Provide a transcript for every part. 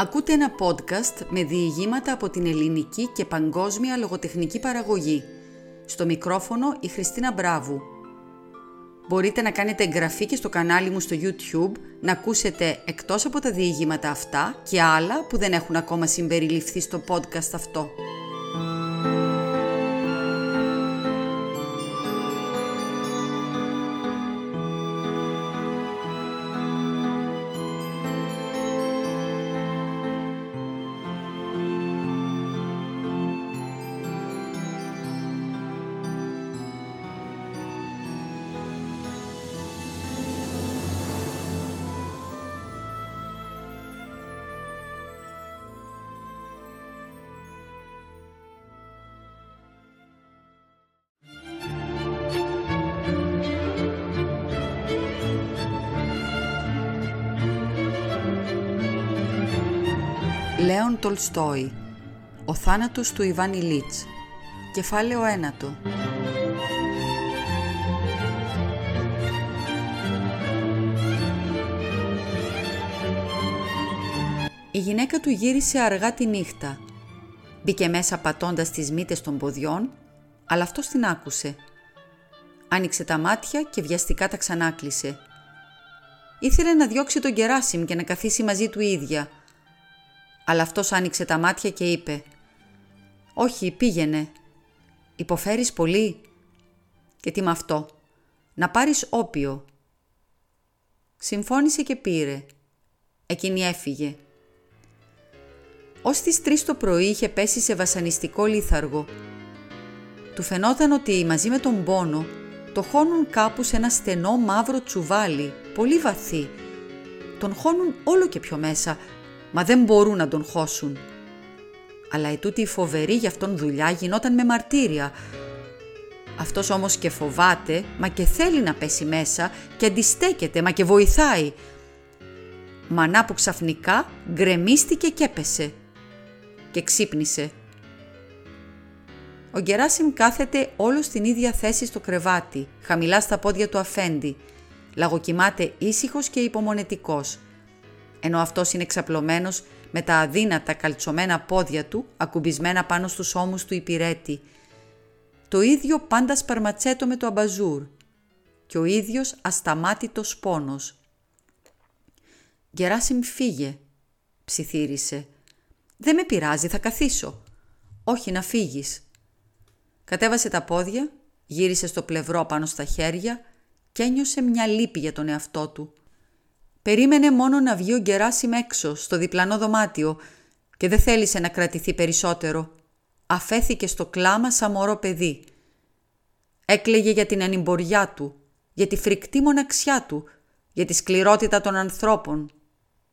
Ακούτε ένα podcast με διηγήματα από την ελληνική και παγκόσμια λογοτεχνική παραγωγή. Στο μικρόφωνο η Χριστίνα Μπράβου. Μπορείτε να κάνετε εγγραφή και στο κανάλι μου στο YouTube να ακούσετε εκτός από τα διηγήματα αυτά και άλλα που δεν έχουν ακόμα συμπεριληφθεί στο podcast αυτό. Λέων Τολστόη Ο θάνατος του Ιβάν Ηλίτς Κεφάλαιο ένατο Η γυναίκα του γύρισε αργά τη νύχτα. Μπήκε μέσα πατώντας τις μύτες των ποδιών, αλλά αυτός την άκουσε. Άνοιξε τα μάτια και βιαστικά τα ξανάκλεισε. Ήθελε να διώξει τον Κεράσιμ και να καθίσει μαζί του ίδια – αλλά αυτός άνοιξε τα μάτια και είπε «Όχι, πήγαινε. Υποφέρεις πολύ» «Και τι με αυτό» «Να πάρεις όπιο». Συμφώνησε και πήρε. Εκείνη έφυγε. Ως τις τρεις το πρωί είχε πέσει σε βασανιστικό λίθαργο. Του φαινόταν ότι μαζί με τον πόνο το χώνουν κάπου σε ένα στενό μαύρο τσουβάλι, πολύ βαθύ. Τον χώνουν όλο και πιο μέσα, μα δεν μπορούν να τον χώσουν. Αλλά ετούτη η φοβερή για αυτόν δουλειά γινόταν με μαρτύρια. Αυτός όμως και φοβάται, μα και θέλει να πέσει μέσα και αντιστέκεται, μα και βοηθάει. Μανά που ξαφνικά γκρεμίστηκε και έπεσε και ξύπνησε. Ο Γκεράσιμ κάθεται όλος στην ίδια θέση στο κρεβάτι, χαμηλά στα πόδια του αφέντη. Λαγοκοιμάται ήσυχος και υπομονετικός – ενώ αυτός είναι εξαπλωμένος με τα αδύνατα καλτσωμένα πόδια του ακουμπισμένα πάνω στους ώμους του υπηρέτη. Το ίδιο πάντα σπαρματσέτο με το αμπαζούρ και ο ίδιος ασταμάτητος πόνος. «Γεράσιμ φύγε», ψιθύρισε. «Δεν με πειράζει, θα καθίσω». «Όχι, να φύγεις». Κατέβασε τα πόδια, γύρισε στο πλευρό πάνω στα χέρια και ένιωσε μια λύπη για τον εαυτό του. Περίμενε μόνο να βγει ο Γκεράσιμ έξω, στο διπλανό δωμάτιο και δεν θέλησε να κρατηθεί περισσότερο. Αφέθηκε στο κλάμα σαν μωρό παιδί. Έκλαιγε για την ανυμποριά του, για τη φρικτή μοναξιά του, για τη σκληρότητα των ανθρώπων,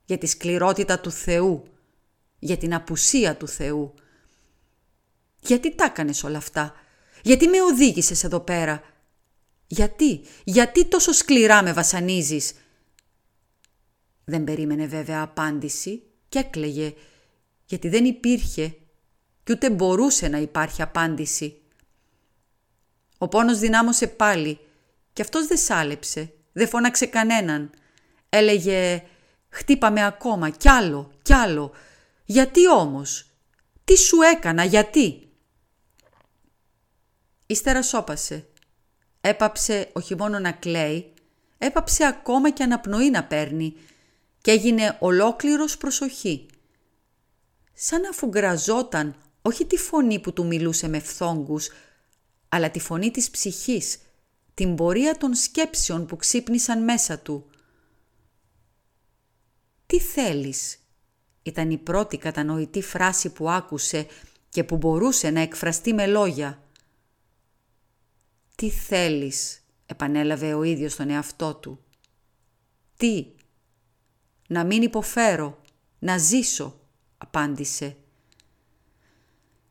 για τη σκληρότητα του Θεού, για την απουσία του Θεού. Γιατί τα έκανες όλα αυτά, γιατί με οδήγησες εδώ πέρα, γιατί, γιατί τόσο σκληρά με βασανίζεις, δεν περίμενε βέβαια απάντηση και έκλαιγε, γιατί δεν υπήρχε και ούτε μπορούσε να υπάρχει απάντηση. Ο πόνος δυνάμωσε πάλι και αυτός δεν σάλεψε, δεν φώναξε κανέναν. Έλεγε «Χτύπαμε ακόμα, κι άλλο, κι άλλο. Γιατί όμως, τι σου έκανα, γιατί» Ύστερα σώπασε. Έπαψε όχι μόνο να κλαίει, έπαψε ακόμα και αναπνοή να παίρνει και έγινε ολόκληρος προσοχή. Σαν να φουγκραζόταν όχι τη φωνή που του μιλούσε με φθόγκους, αλλά τη φωνή της ψυχής, την πορεία των σκέψεων που ξύπνησαν μέσα του. «Τι θέλεις» ήταν η πρώτη κατανοητή φράση που άκουσε και που μπορούσε να εκφραστεί με λόγια. «Τι θέλεις» επανέλαβε ο ίδιος τον εαυτό του. «Τι» «Να μην υποφέρω, να ζήσω», απάντησε.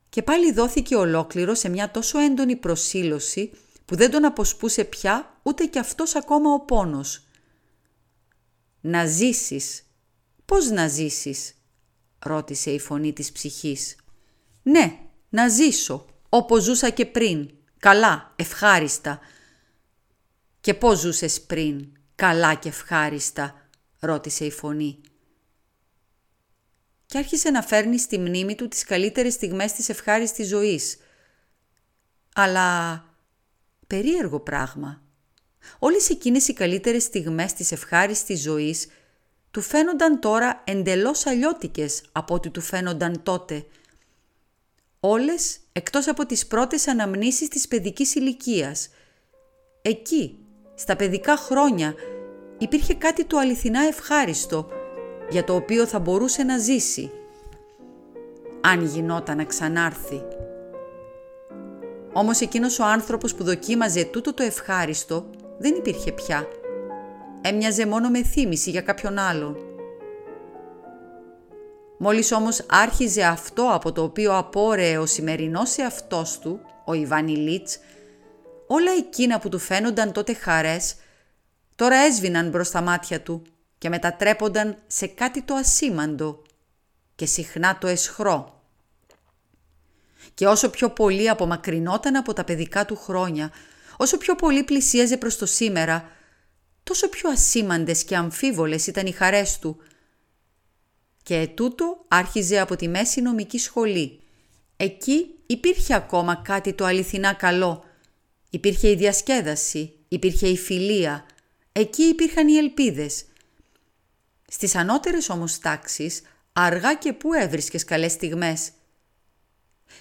Και πάλι δόθηκε ολόκληρο σε μια τόσο έντονη προσήλωση που δεν τον αποσπούσε πια ούτε κι αυτός ακόμα ο πόνος. «Να ζήσεις. Πώς να ζήσεις» ρώτησε η φωνή της ψυχής. «Ναι, να ζήσω, όπως ζούσα και πριν, καλά, ευχάριστα». «Και πώς ζούσες πριν, καλά και ευχάριστα» ρώτησε η φωνή. και άρχισε να φέρνει στη μνήμη του τις καλύτερες στιγμές της ευχάριστης ζωής. Αλλά περίεργο πράγμα. Όλες εκείνες οι καλύτερες στιγμές της ευχάριστης ζωής του φαίνονταν τώρα εντελώς αλλιώτικες από ό,τι του φαίνονταν τότε. Όλες εκτός από τις πρώτες αναμνήσεις της παιδικής ηλικίας. Εκεί, στα παιδικά χρόνια, υπήρχε κάτι το αληθινά ευχάριστο, για το οποίο θα μπορούσε να ζήσει. Αν γινόταν να ξανάρθει. Όμως εκείνος ο άνθρωπος που δοκίμαζε τούτο το ευχάριστο δεν υπήρχε πια. Έμοιαζε μόνο με θύμηση για κάποιον άλλον. Μόλις όμως άρχιζε αυτό από το οποίο απόρρεε ο σημερινός εαυτός του, ο Ιβάνι όλα εκείνα που του φαίνονταν τότε χαρές, τώρα έσβηναν μπρος στα μάτια του και μετατρέπονταν σε κάτι το ασήμαντο και συχνά το εσχρό. Και όσο πιο πολύ απομακρυνόταν από τα παιδικά του χρόνια, όσο πιο πολύ πλησίαζε προς το σήμερα, τόσο πιο ασήμαντες και αμφίβολες ήταν οι χαρές του. Και τούτο άρχιζε από τη μέση νομική σχολή. Εκεί υπήρχε ακόμα κάτι το αληθινά καλό. Υπήρχε η διασκέδαση, υπήρχε η φιλία, εκεί υπήρχαν οι ελπίδες. Στις ανώτερες όμως τάξεις, αργά και πού έβρισκες καλές στιγμές;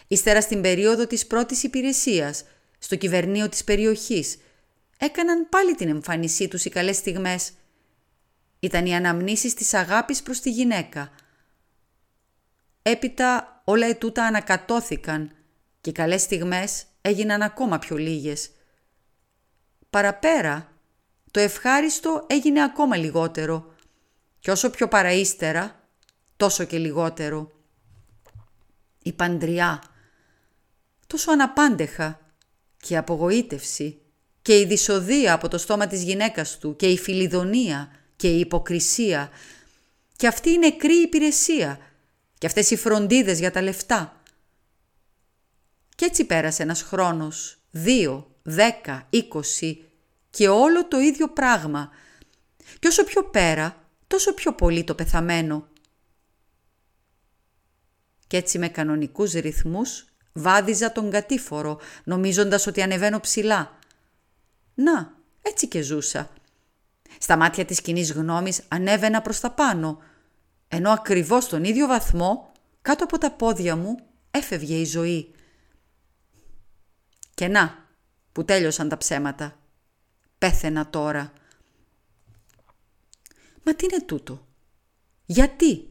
Ύστερα στην περίοδο της πρώτης υπηρεσίας, στο κυβερνείο της περιοχής, έκαναν πάλι την εμφάνισή τους οι καλές στιγμές. Ήταν οι αναμνήσεις της αγάπης προς τη γυναίκα. Έπειτα όλα ετούτα ανακατώθηκαν και οι καλές στιγμές έγιναν ακόμα πιο λίγες. Παραπέρα, το ευχάριστο έγινε ακόμα λιγότερο και όσο πιο παραΐστερα, τόσο και λιγότερο. Η παντριά, τόσο αναπάντεχα και η απογοήτευση και η δυσοδεία από το στόμα της γυναίκας του και η φιλιδονία και η υποκρισία και αυτή η νεκρή υπηρεσία και αυτές οι φροντίδες για τα λεφτά. Κι έτσι πέρασε ένας χρόνος, δύο, δέκα, είκοσι και όλο το ίδιο πράγμα. Και όσο πιο πέρα, τόσο πιο πολύ το πεθαμένο. Κι έτσι με κανονικούς ρυθμούς βάδιζα τον κατήφορο, νομίζοντας ότι ανεβαίνω ψηλά. Να, έτσι και ζούσα. Στα μάτια της κοινή γνώμης ανέβαινα προς τα πάνω, ενώ ακριβώς στον ίδιο βαθμό, κάτω από τα πόδια μου, έφευγε η ζωή. Και να, που τέλειωσαν τα ψέματα. Πέθαινα τώρα. Μα τι είναι τούτο; Γιατί;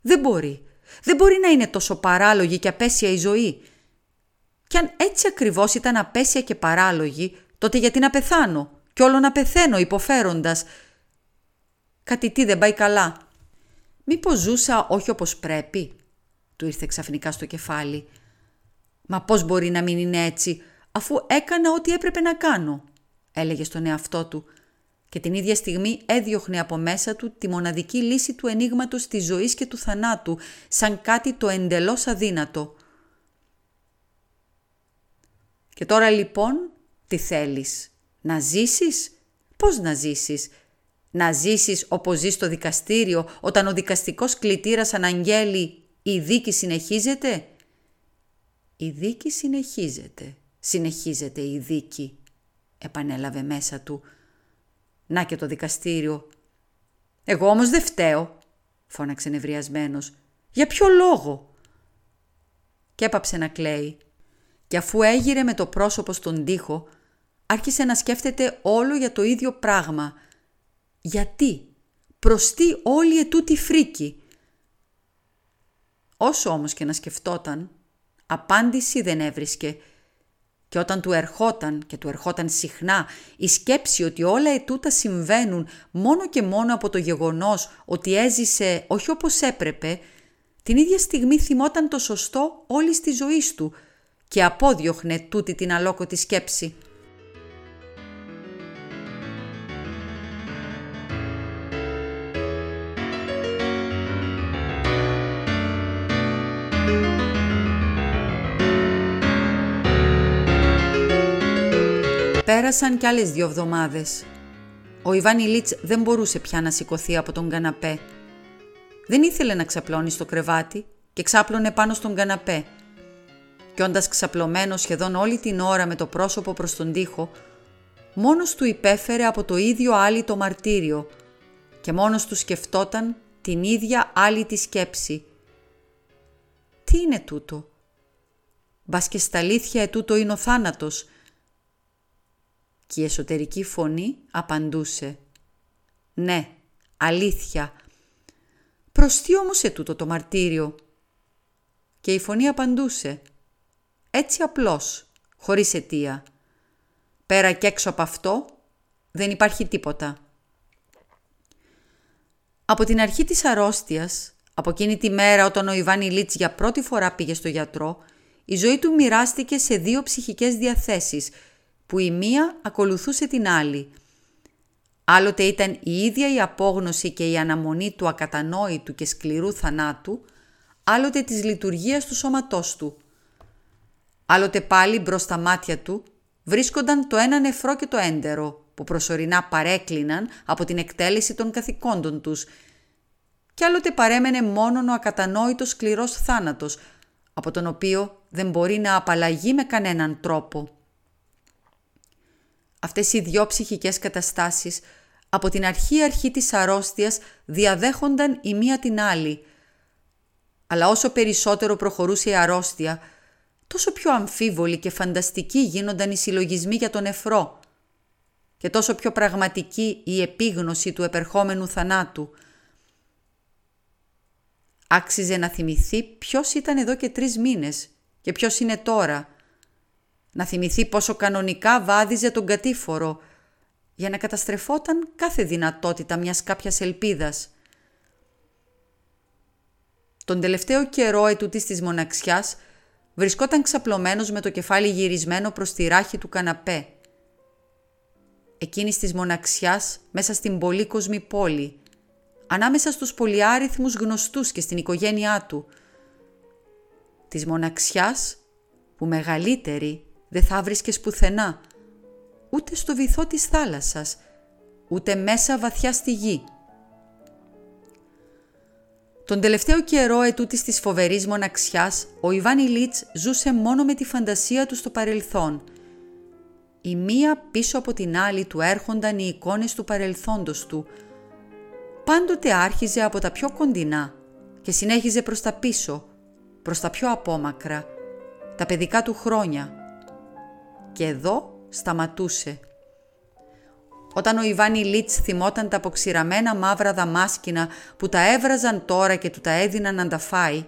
Δεν μπορεί. Δεν μπορεί να είναι τόσο παράλογη και απέσια η ζωή. Κι αν έτσι ακριβώς ήταν απέσια και παράλογη, τότε γιατί να πεθάνω; Κι όλο να πεθαίνω υποφέροντας. Κάτι τι δεν πάει καλά. Μήπως ζούσα όχι όπως πρέπει, του ήρθε ξαφνικά στο κεφάλι. Μα πώς μπορεί να μην είναι έτσι, αφού έκανα ό,τι έπρεπε να κάνω, έλεγε στον εαυτό του και την ίδια στιγμή έδιωχνε από μέσα του τη μοναδική λύση του ενίγματος της ζωής και του θανάτου, σαν κάτι το εντελώς αδύνατο. Και τώρα λοιπόν τι θέλεις, να ζήσεις, πώς να ζήσεις, να ζήσεις όπως ζεις στο δικαστήριο όταν ο δικαστικός κλητήρας αναγγέλει «Η δίκη συνεχίζεται». «Η δίκη συνεχίζεται, συνεχίζεται η δίκη», επανέλαβε μέσα του. «Να και το δικαστήριο». «Εγώ όμως δεν φταίω», φώναξε νευριασμένος. «Για ποιο λόγο» και έπαψε να κλαίει. Και αφού έγειρε με το πρόσωπο στον τοίχο, άρχισε να σκέφτεται όλο για το ίδιο πράγμα. Γιατί, προς τι όλη ετούτη φρίκη. Όσο όμως και να σκεφτόταν, απάντηση δεν έβρισκε και όταν του ερχόταν και του ερχόταν συχνά η σκέψη ότι όλα ετούτα συμβαίνουν μόνο και μόνο από το γεγονός ότι έζησε όχι όπως έπρεπε, την ίδια στιγμή θυμόταν το σωστό όλης της ζωής του και απόδιωχνε τούτη την αλόκοτη σκέψη. Πέρασαν κι άλλες δύο εβδομάδες. Ο Ιβάν Λίτς δεν μπορούσε πια να σηκωθεί από τον καναπέ. Δεν ήθελε να ξαπλώνει στο κρεβάτι και ξάπλωνε πάνω στον καναπέ. Κι όντας ξαπλωμένος σχεδόν όλη την ώρα με το πρόσωπο προς τον τοίχο, μόνος του υπέφερε από το ίδιο άλλη το μαρτύριο και μόνος του σκεφτόταν την ίδια άλλη τη σκέψη. Τι είναι τούτο; Μπας και στα αλήθεια ετούτο είναι ο θάνατος. Και η εσωτερική φωνή απαντούσε. Ναι, αλήθεια. Προς τι όμως ετούτο το μαρτύριο; Και η φωνή απαντούσε. Έτσι απλώς, χωρίς αιτία. Πέρα και έξω από αυτό δεν υπάρχει τίποτα. Από την αρχή της αρρώστιας, από εκείνη τη μέρα όταν ο Ιβάνι Λίτς για πρώτη φορά πήγε στο γιατρό, η ζωή του μοιράστηκε σε δύο ψυχικές διαθέσεις, που η μία ακολουθούσε την άλλη. Άλλοτε ήταν η ίδια η απόγνωση και η αναμονή του ακατανόητου και σκληρού θανάτου, άλλοτε της λειτουργίας του σώματός του. Άλλοτε πάλι μπρος στα μάτια του βρίσκονταν το ένα νεφρό και το έντερο, που προσωρινά παρέκλειναν από την εκτέλεση των καθηκόντων τους, κι άλλοτε παρέμενε μόνον ο ακατανόητος σκληρός θάνατος, από τον οποίο δεν μπορεί να απαλλαγεί με κανέναν τρόπο. Αυτές οι δυο ψυχικές καταστάσεις από την αρχή αρχή της αρρώστιας διαδέχονταν η μία την άλλη. Αλλά όσο περισσότερο προχωρούσε η αρρώστια, τόσο πιο αμφίβολοι και φανταστικοί γίνονταν οι συλλογισμοί για τον νεφρό και τόσο πιο πραγματική η επίγνωση του επερχόμενου θανάτου. Άξιζε να θυμηθεί ποιος ήταν εδώ και τρεις μήνες και ποιος είναι τώρα. Να θυμηθεί πόσο κανονικά βάδιζε τον κατήφορο για να καταστρεφόταν κάθε δυνατότητα μιας κάποιας ελπίδας. Τον τελευταίο καιρό ετούτης της μοναξιάς βρισκόταν ξαπλωμένος με το κεφάλι γυρισμένο προς τη ράχη του καναπέ. Εκείνης της μοναξιάς μέσα στην πολύκοσμη πόλη, ανάμεσα στους πολυάριθμους γνωστούς και στην οικογένειά του. Της μοναξιάς που μεγαλύτερη δεν θα βρίσκες πουθενά, ούτε στο βυθό της θάλασσας, ούτε μέσα βαθιά στη γη. Τον τελευταίο καιρό ετούτης της φοβερής μοναξιάς, ο Ιβάνι Λίτς ζούσε μόνο με τη φαντασία του στο παρελθόν. Η μία πίσω από την άλλη του έρχονταν οι εικόνες του παρελθόντος του. Πάντοτε άρχιζε από τα πιο κοντινά και συνέχιζε προς τα πίσω, προς τα πιο απόμακρα, τα παιδικά του χρόνια. Και εδώ σταματούσε όταν ο Ιβάνι Λίτς θυμόταν τα αποξηραμένα μαύρα δαμάσκηνα που τα έβραζαν τώρα και του τα έδιναν να τα φάει,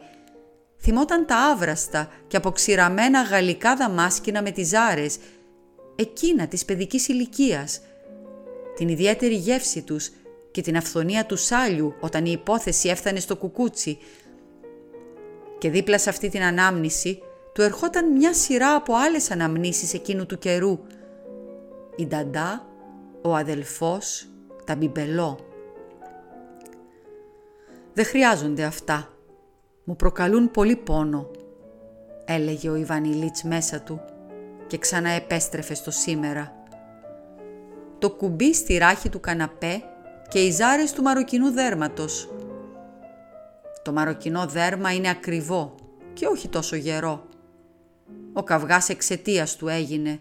θυμόταν τα άβραστα και αποξηραμένα γαλλικά δαμάσκηνα με τις ζάρες, εκείνα της παιδικής ηλικίας, την ιδιαίτερη γεύση τους και την αυθονία του σάλιου όταν η υπόθεση έφτανε στο κουκούτσι. Και δίπλα σε αυτή την ανάμνηση του ερχόταν μια σειρά από άλλες αναμνήσεις εκείνου του καιρού. Η Νταντά ο αδελφός, τα μπιμπελό. «Δεν χρειάζονται αυτά. Μου προκαλούν πολύ πόνο», έλεγε ο Ιβανιλίτς μέσα του και ξανά επέστρεφε στο σήμερα. Το κουμπί στη ράχη του καναπέ και οι ζάρες του μαροκινού δέρματος. Το μαροκινό δέρμα είναι ακριβό και όχι τόσο γερό. Ο καυγάς εξαιτίας του έγινε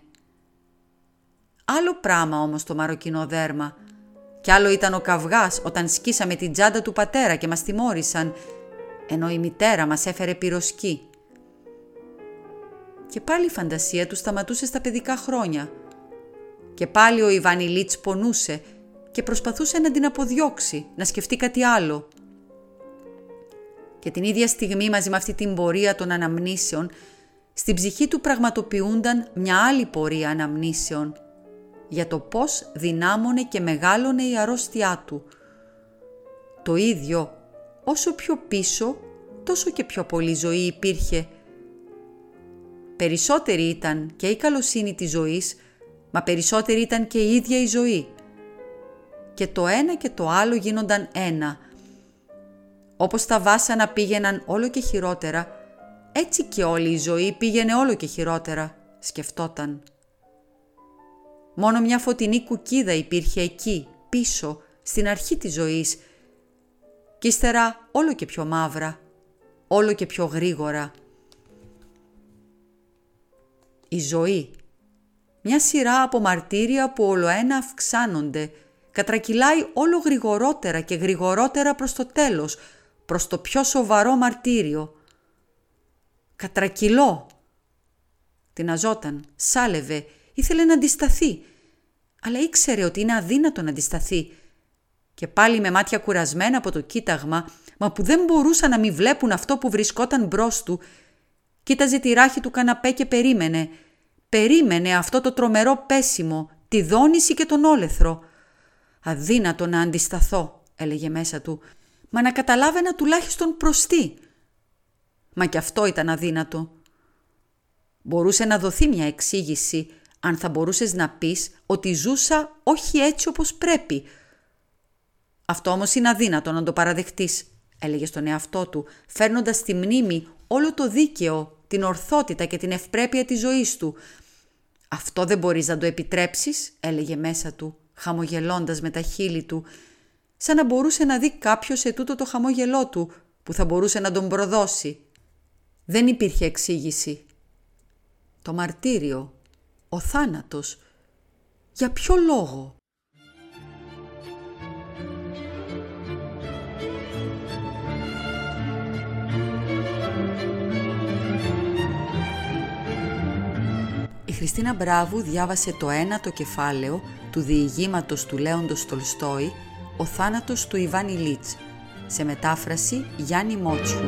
Άλλο πράμα όμως το μαροκινό δέρμα. Κι άλλο ήταν ο καυγάς όταν σκίσαμε την τσάντα του πατέρα και μας τιμώρησαν, ενώ η μητέρα μας έφερε πυροσκή. Και πάλι η φαντασία του σταματούσε στα παιδικά χρόνια. Και πάλι ο Ιβανιλίτς πονούσε και προσπαθούσε να την αποδιώξει, να σκεφτεί κάτι άλλο. Και την ίδια στιγμή μαζί με αυτή την πορεία των αναμνήσεων, στην ψυχή του πραγματοποιούνταν μια άλλη πορεία αναμνήσεων – για το πώς δυνάμωνε και μεγάλωνε η αρρώστιά του. Το ίδιο, όσο πιο πίσω, τόσο και πιο πολύ ζωή υπήρχε. Περισσότερη ήταν και η καλοσύνη της ζωής, μα περισσότερη ήταν και η ίδια η ζωή. Και το ένα και το άλλο γίνονταν ένα. Όπως τα βάσανα πήγαιναν όλο και χειρότερα, έτσι και όλη η ζωή πήγαινε όλο και χειρότερα, σκεφτόταν. Μόνο μια φωτεινή κουκίδα υπήρχε εκεί, πίσω, στην αρχή της ζωής Κι ύστερα όλο και πιο μαύρα, όλο και πιο γρήγορα. Η ζωή. Μια σειρά από μαρτύρια που ολοένα αυξάνονται, κατρακυλάει όλο γρηγορότερα και γρηγορότερα προς το τέλος, προς το πιο σοβαρό μαρτύριο. Κατρακυλώ. Την αζόταν, σάλευε, ήθελε να αντισταθεί, αλλά ήξερε ότι είναι αδύνατο να αντισταθεί. Και πάλι με μάτια κουρασμένα από το κοίταγμα, μα που δεν μπορούσαν να μην βλέπουν αυτό που βρισκόταν μπρος του, κοίταζε τη ράχη του καναπέ και περίμενε. Περίμενε αυτό το τρομερό πέσιμο, τη δόνηση και τον όλεθρο. Αδύνατο να αντισταθώ, έλεγε μέσα του, μα να καταλάβαινα τουλάχιστον προς τι. Μα και αυτό ήταν αδύνατο. Μπορούσε να δοθεί μια εξήγηση αν θα μπορούσες να πεις ότι ζούσα όχι έτσι όπως πρέπει. Αυτό όμως είναι αδύνατο να το παραδεχτείς, έλεγε στον εαυτό του, φέρνοντας στη μνήμη όλο το δίκαιο, την ορθότητα και την ευπρέπεια της ζωής του. «Αυτό δεν μπορείς να το επιτρέψεις», έλεγε μέσα του, χαμογελώντας με τα χείλη του, σαν να μπορούσε να δει κάποιος σε τούτο το χαμόγελό του, που θα μπορούσε να τον προδώσει. Δεν υπήρχε εξήγηση. Το μαρτύριο, ο θάνατος. Για ποιο λόγο; Η Χριστίνα Μπράβου διάβασε το ένατο κεφάλαιο του διηγήματος του Λέοντος Τολστόη «Ο θάνατος του Ιβάνι Λίτς» σε μετάφραση Γιάννη Μότσου.